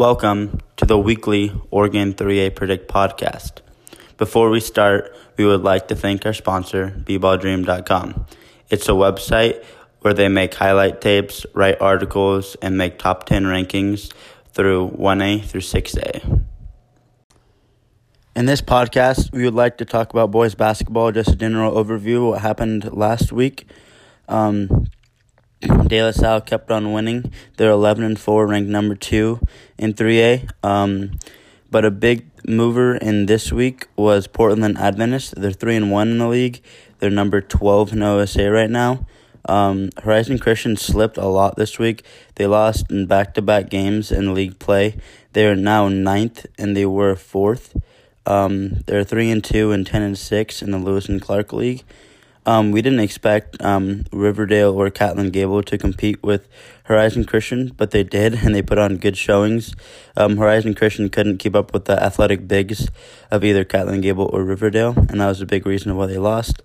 Welcome to the weekly Oregon 3A Predict podcast. Before we start, we would like to thank our sponsor, bballdream.com. It's a website where they make highlight tapes, write articles, and make top 10 rankings through 1A through 6A. In this podcast, we would like to talk about boys basketball, just a general overview of what happened last week. Um, De La Salle kept on winning. They're 11 and 4, ranked number 2 in 3A. Um, but a big mover in this week was Portland Adventist. They're 3 and 1 in the league. They're number 12 in OSA right now. Um, Horizon Christian slipped a lot this week. They lost in back to back games in league play. They are now ninth and they were fourth. Um, they're 3 and 2 and 10 and 6 in the Lewis and Clark League. Um, we didn't expect um, Riverdale or Catlin Gable to compete with Horizon Christian, but they did, and they put on good showings. Um, Horizon Christian couldn't keep up with the athletic bigs of either Catlin Gable or Riverdale, and that was a big reason why they lost.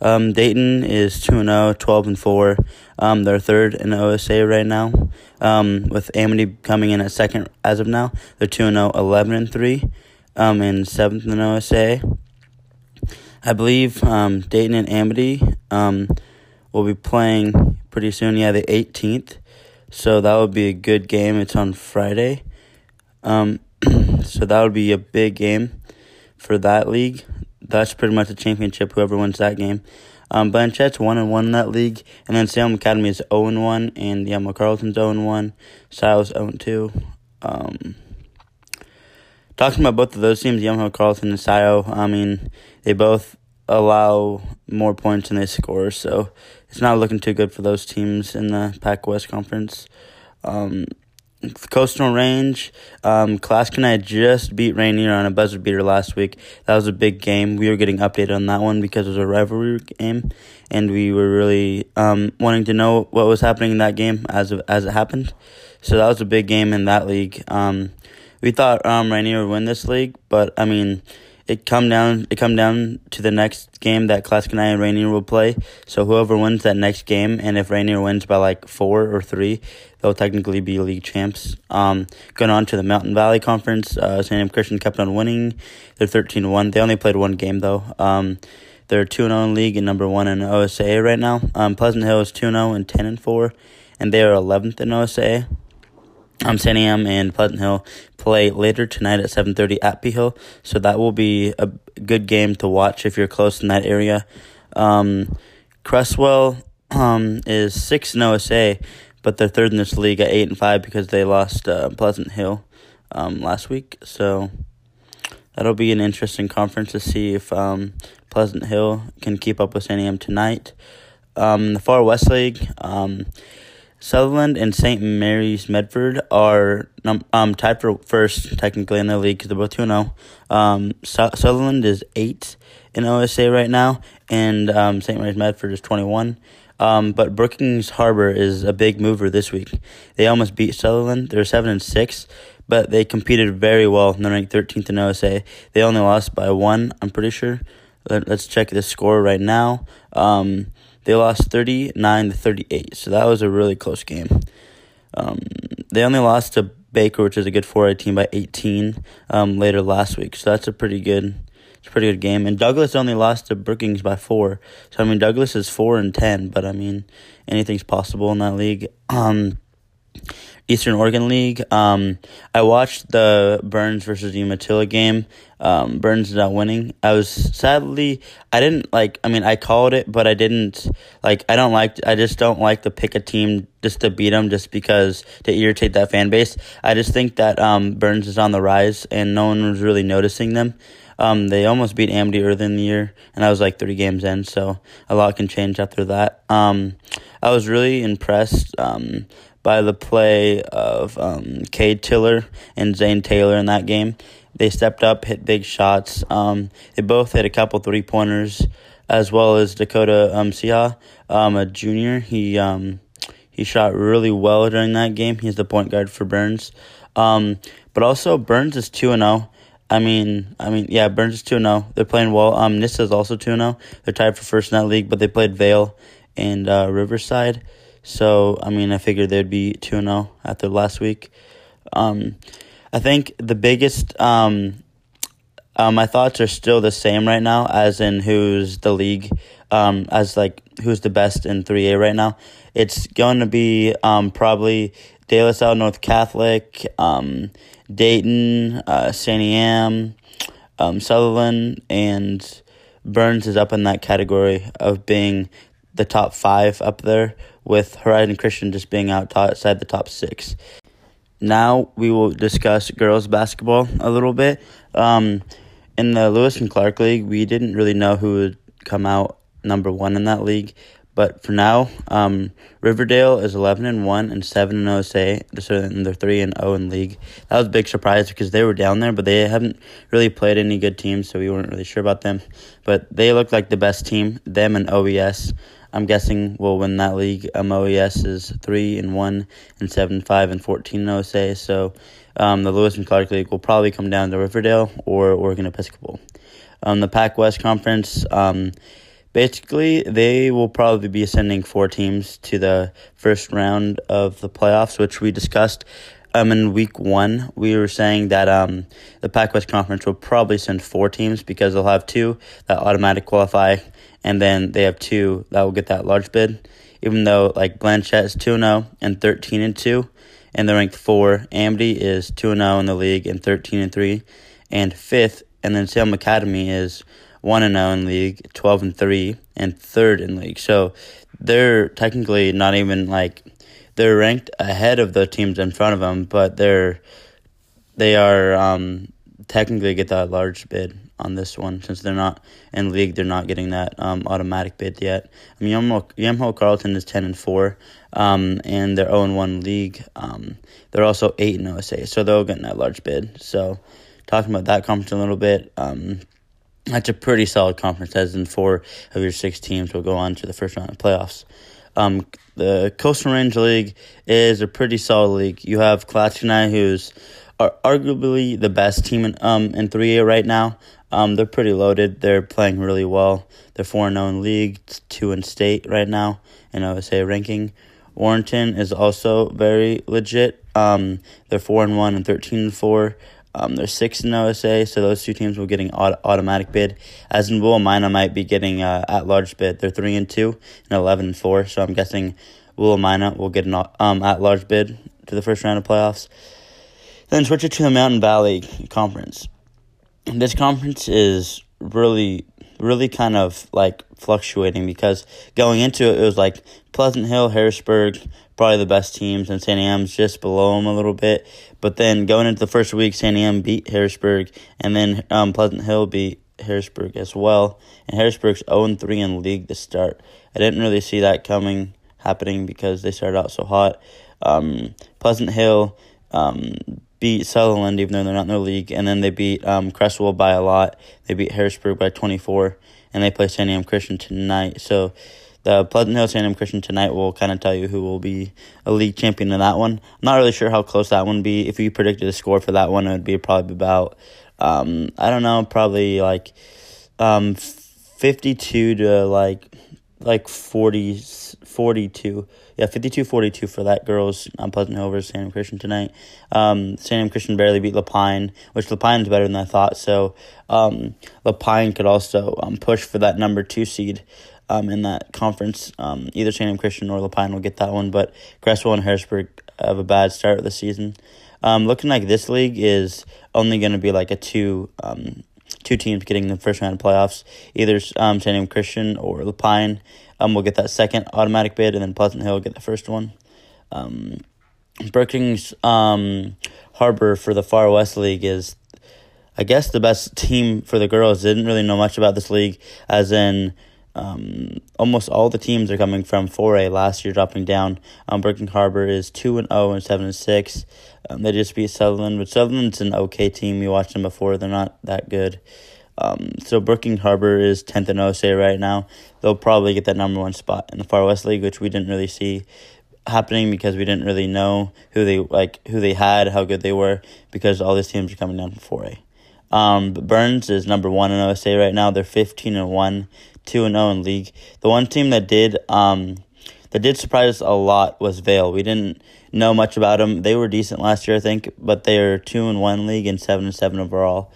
Um, Dayton is 2 0, 12 and 4. Um, they're third in OSA right now, um, with Amity coming in at second as of now. They're 2 0, 11 and 3, um, and seventh in OSA. I believe um, Dayton and Amity um, will be playing pretty soon. Yeah, the 18th. So that would be a good game. It's on Friday. Um, so that would be a big game for that league. That's pretty much the championship. Whoever wins that game. Um, Blanchet's one and one in that league, and then Salem Academy is zero and one, and yeah, Carlton's zero and one. Scio's zero and two. Um, talking about both of those teams, Yamhill Carlton and Scio, I mean, they both allow more points than they score, so it's not looking too good for those teams in the Pac West Conference. Um, Coastal Range, um, I just beat Rainier on a buzzer beater last week. That was a big game. We were getting updated on that one because it was a rivalry game, and we were really um, wanting to know what was happening in that game as as it happened. So that was a big game in that league. Um, we thought um, Rainier would win this league, but I mean, it come down it come down to the next game that Clatskanie and Rainier will play. So whoever wins that next game, and if Rainier wins by like four or three, they'll technically be league champs. Um, going on to the Mountain Valley Conference, uh, Santiam Christian kept on winning. They're thirteen one. They only played one game though. Um, they're two and zero oh in league and number one in OSA right now. Um, Pleasant Hill is 2-0 and ten and four, and they are eleventh in OSA. Um, Santiam and Pleasant Hill play later tonight at 7.30 at P Hill, so that will be a good game to watch if you're close in that area. Um, Creswell um, is 6 in OSA, but they're third in this league at 8 and 5 because they lost uh, Pleasant Hill um, last week, so that'll be an interesting conference to see if um, Pleasant Hill can keep up with Santiam tonight. Um, the Far West League, um, Sutherlin and St. Mary's Medford are um, tied for first, technically, in the league because they're both 2 0. Um, Sutherlin is 8 in OSA right now, and um, St. Mary's Medford is 21. Um, but Brookings Harbor is a big mover this week. They almost beat Sutherlin. They're 7 and 6, but they competed very well. They're ranked 13th in OSA. They only lost by one, I'm pretty sure. Let, us check the score right now. Um, they lost 39 to 38, so that was a really close game. Um, they only lost to Baker, which is a good 4A team, by 18 um, later last week, so that's a pretty good. It's a pretty good game. And Douglas only lost to Brookings by four. So I mean Douglas is four and ten, but I mean anything's possible in that league. Um Eastern Oregon League. Um, I watched the Burns versus Umatilla game. Um, Burns is not winning. I was sadly I didn't like. I mean, I called it, but I didn't like. I don't like. I just don't like to pick a team just to beat them, just because to irritate that fan base. I just think that um, Burns is on the rise, and no one was really noticing them. Um, they almost beat Amity earlier in the year, and I was like three games in, so a lot can change after that. Um, I was really impressed um, by the play of um, Cade Tiller and Zane Taylor in that game. They stepped up, hit big shots. Um, they both hit a couple three pointers, as well as Dakota um, um, a junior. He um, he shot really well during that game. He's the point guard for Burns. Um, but also Burns is two and zero. Oh. I mean, I mean, yeah, Burns is two 0 They're playing well. Um, Nyssa is also two 0 They're tied for first in that league, but they played Vale and uh, Riverside. So, I mean, I figured they'd be 2 0 after last week. Um, I think the biggest um, uh, my thoughts are still the same right now, as in who's the league, um, as like who's the best in 3A right now. It's going to be um, probably De La Salle North Catholic, um, Dayton, uh, Am, um, Sutherlin, and Burns is up in that category of being the top five up there, with Horizon Christian just being outside the top six. Now we will discuss girls basketball a little bit. Um, in the Lewis and Clark League, we didn't really know who would come out number one in that league. But for now, um, Riverdale is eleven and one and seven and OSA. So they're three and zero in league. That was a big surprise because they were down there, but they haven't really played any good teams, so we weren't really sure about them. But they look like the best team. Them and OES. I'm guessing will win that league. Um, OES is three and one and seven five and fourteen in OSA. So um, the Lewis and Clark League will probably come down to Riverdale or Oregon Episcopal. Um, the Pac West Conference. Um, basically they will probably be sending four teams to the first round of the playoffs, which we discussed. Um, in week one, we were saying that um, the Pac West Conference will probably send four teams because they'll have two that automatic qualify, and then they have two that will get that large bid. Even though like Blanchet is two zero oh and thirteen and two, and they're ranked four. Amity is two and zero oh in the league and thirteen and three, and fifth. And then Salem Academy is one and zero in league, twelve and three, and third in league. So they're technically not even like they're ranked ahead of the teams in front of them, but they're they are um, technically get that large bid on this one since they're not in league. They're not getting that um, automatic bid yet. I mean, Yamhill Carlton is ten and four, um, and they're zero and one league. Um, they're also eight in OSA, so they'll get that large bid. So, talking about that conference a little bit. Um, that's a pretty solid conference, as in four of your six teams will go on to the first round of playoffs. Um, the Coastal Range League is a pretty solid league. You have Clatskanie, who's are arguably the best team in um in 3A right now. Um, they're pretty loaded. They're playing really well. They're 4 0 in league, 2 in state right now in OSA ranking. Warrenton is also very legit. Um, they're 4 and 1 and 13 and 4. Um, they're six in OSA, so those two teams will getting auto- automatic bid. As in Willamina might be getting uh, at large bid. They're three and two and eleven and four. So I'm guessing Willamina will get an um at large bid to the first round of playoffs. Then switch it to the Mountain Valley Conference. This conference is really really kind of like fluctuating because going into it, it was like Pleasant Hill, Harrisburg, probably the best teams, and Santiam's just below them a little bit. But then going into the first week, Santiam beat Harrisburg, and then um, Pleasant Hill beat Harrisburg as well. And Harrisburg's 0 3 in league to start. I didn't really see that coming happening because they started out so hot. Um, Pleasant Hill um, beat Sutherlin, even though they're not in the league, and then they beat um, Creswell by a lot. They beat Harrisburg by 24, and they play Santiam Christian tonight. So the Pleasant Hill Santiam Christian tonight will kind of tell you who will be a league champion in that one. I'm not really sure how close that one be. If you predicted a score for that one, it would be probably about, um, I don't know, probably like um, 52 to like like 40, 42. Yeah, 52 42 for that girls on Pleasant Hill versus Santiam Christian tonight. Um, Santiam Christian barely beat La Pine, which La Pine is better than I thought. So um, La Pine could also um, push for that number two seed um, in that conference. Um, either Santiam Christian or La Pine will get that one, but Creswell and Harrisburg have a bad start of the season. Um, looking like this league is only going to be like a two um, two teams getting the first round of playoffs. Either um, Santiam Christian or La Pine um, will get that second automatic bid, and then Pleasant Hill will get the first one. Um, Brookings um, Harbor for the Far West League is I guess the best team for the girls. Didn't really know much about this league, as in um, almost all the teams are coming from 4A last year, dropping down. Um, Brookings Harbor is 2 and 0 and 7 and 6. Um, they just beat Sutherlin, but Sutherlin's an okay team. You watched them before, they're not that good. Um, so Brookings Harbor is 10th in OSA right now. They'll probably get that number one spot in the Far West League, which we didn't really see happening because we didn't really know who they like who they had, how good they were, because all these teams are coming down from 4A. Um, Burns is number one in OSA right now. They're 15 and 1 two and zero oh in league. The one team that did um, that did surprise us a lot was Vale. We didn't know much about them. They were decent last year, I think, but they are two in one league and seven and seven overall.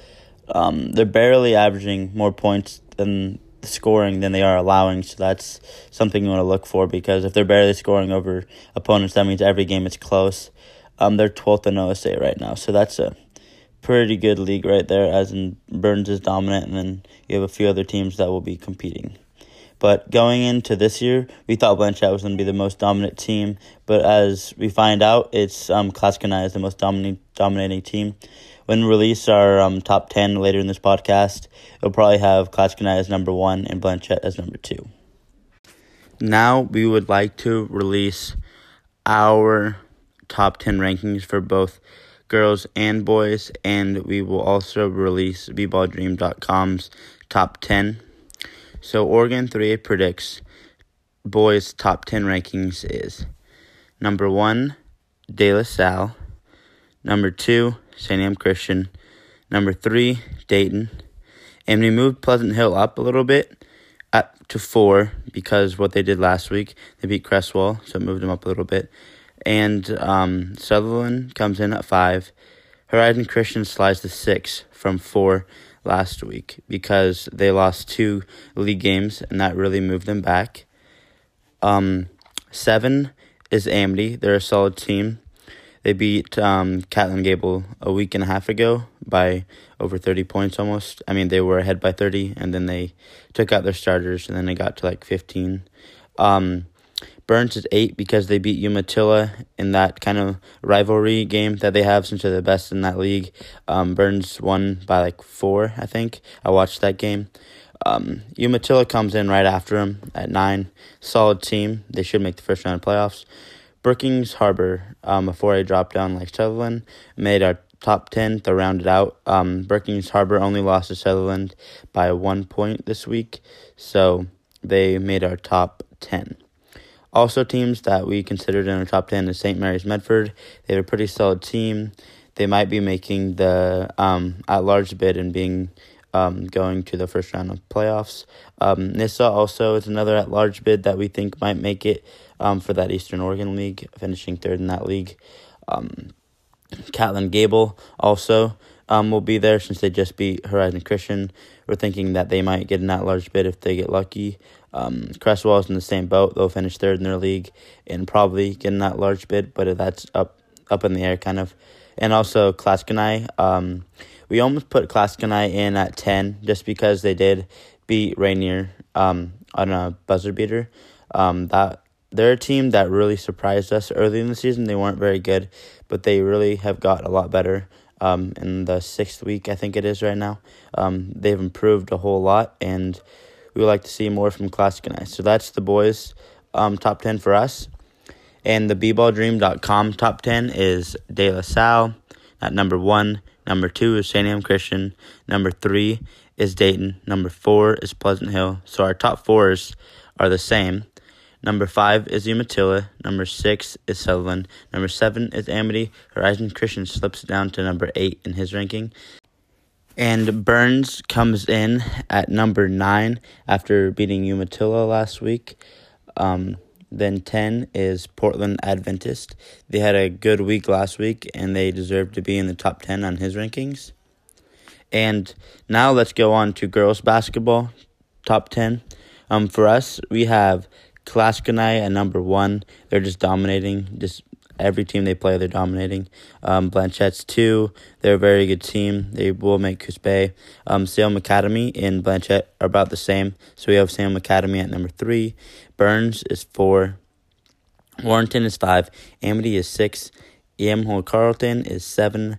Um, they're barely averaging more points than scoring than they are allowing, so that's something you want to look for because if they're barely scoring over opponents, that means every game is close. Um, they're 12th in OSA right now, so that's a pretty good league right there, as in Burns is dominant, and then you have a few other teams that will be competing. But going into this year, we thought Blanchet was going to be the most dominant team, but as we find out, it's um, is the most dominating dominating team. When we release our um, top 10 later in this podcast, it'll probably have Clatskanie as number one and Blanchet as number two. Now we would like to release our top 10 rankings for both girls and boys, and we will also release bballdream.com's top 10. So Oregon 3A predicts boys' top 10 rankings is number 1, De La Salle, number 2, Santiam Christian, number 3, Dayton, and we moved Pleasant Hill up a little bit up to 4 because what they did last week, they beat Creswell, so it moved them up a little bit and um, Sutherlin comes in at five. Horizon Christian slides to six from four last week because they lost two league games and that really moved them back. Um, seven is Amity. They're a solid team. They beat um, Catlin Gable a week and a half ago by over 30 points almost. I mean, they were ahead by 30, and then they took out their starters, and then they got to like 15. Um, Burns is eight because they beat Umatilla in that kind of rivalry game that they have since they're the best in that league. Um, Burns won by like four, I think. I watched that game. Um, Umatilla comes in right after him at nine. Solid team. They should make the first round of playoffs. Brookings Harbor, um, before I dropped down like Sutherlin, made our top 10 to round it out. Um, Brookings Harbor only lost to Sutherlin by one point this week, so they made our top 10. Also, teams that we considered in our top 10 is St. Mary's Medford. They have a pretty solid team. They might be making the um, at large bid and being um, going to the first round of playoffs. Um, Nyssa also is another at large bid that we think might make it um, for that Eastern Oregon League, finishing third in that league. Um, Catlin Gable also um, will be there since they just beat Horizon Christian. We're thinking that they might get an at large bid if they get lucky. Um, Creswell's in the same boat. They'll finish third in their league and probably get that large bid, but that's up up in the air kind of. And also Clatskanie. Um, we almost put Clatskanie in at 10 just because they did beat Rainier um, on a buzzer beater. Um, that They're a team that really surprised us early in the season. They weren't very good, but they really have got a lot better. Um, in the sixth week, I think it is right now. Um, they've improved a whole lot, and we would like to see more from Classic Clatskanie. So that's the boys' um, top 10 for us. And the bballdream.com top 10 is De La Salle at number one. Number two is Santiam Christian. Number three is Dayton. Number four is Pleasant Hill. So our top fours are the same. Number five is Umatilla. Number six is Sutherlin. Number seven is Amity. Horizon Christian slips down to number eight in his ranking. And Burns comes in at number nine after beating Umatilla last week. Um, then 10 is Portland Adventist. They had a good week last week and they deserve to be in the top 10 on his rankings. And now let's go on to girls basketball top 10. Um, for us, we have Clatskanie at number one. They're just dominating, just every team they play, they're dominating. Um, Blanchet's two. They're a very good team. They will make Coos Bay. Um, Salem Academy and Blanchet are about the same. So we have Salem Academy at number three. Burns is four. Warrenton is five. Amity is six. Yamhill Carlton is seven.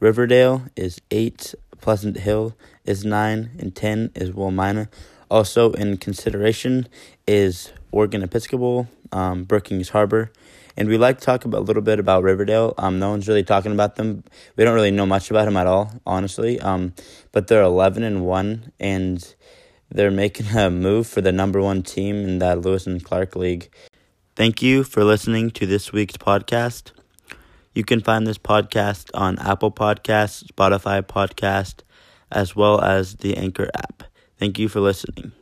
Riverdale is eight. Pleasant Hill is nine. And ten is Willamina. Also in consideration is Oregon Episcopal, um, Brookings Harbor, and we like to talk about, a little bit about Riverdale. Um, no one's really talking about them. We don't really know much about them at all, honestly. Um, but they're eleven and one, and they're making a move for the number one team in that Lewis and Clark League. Thank you for listening to this week's podcast. You can find this podcast on Apple Podcasts, Spotify Podcast, as well as the Anchor app. Thank you for listening.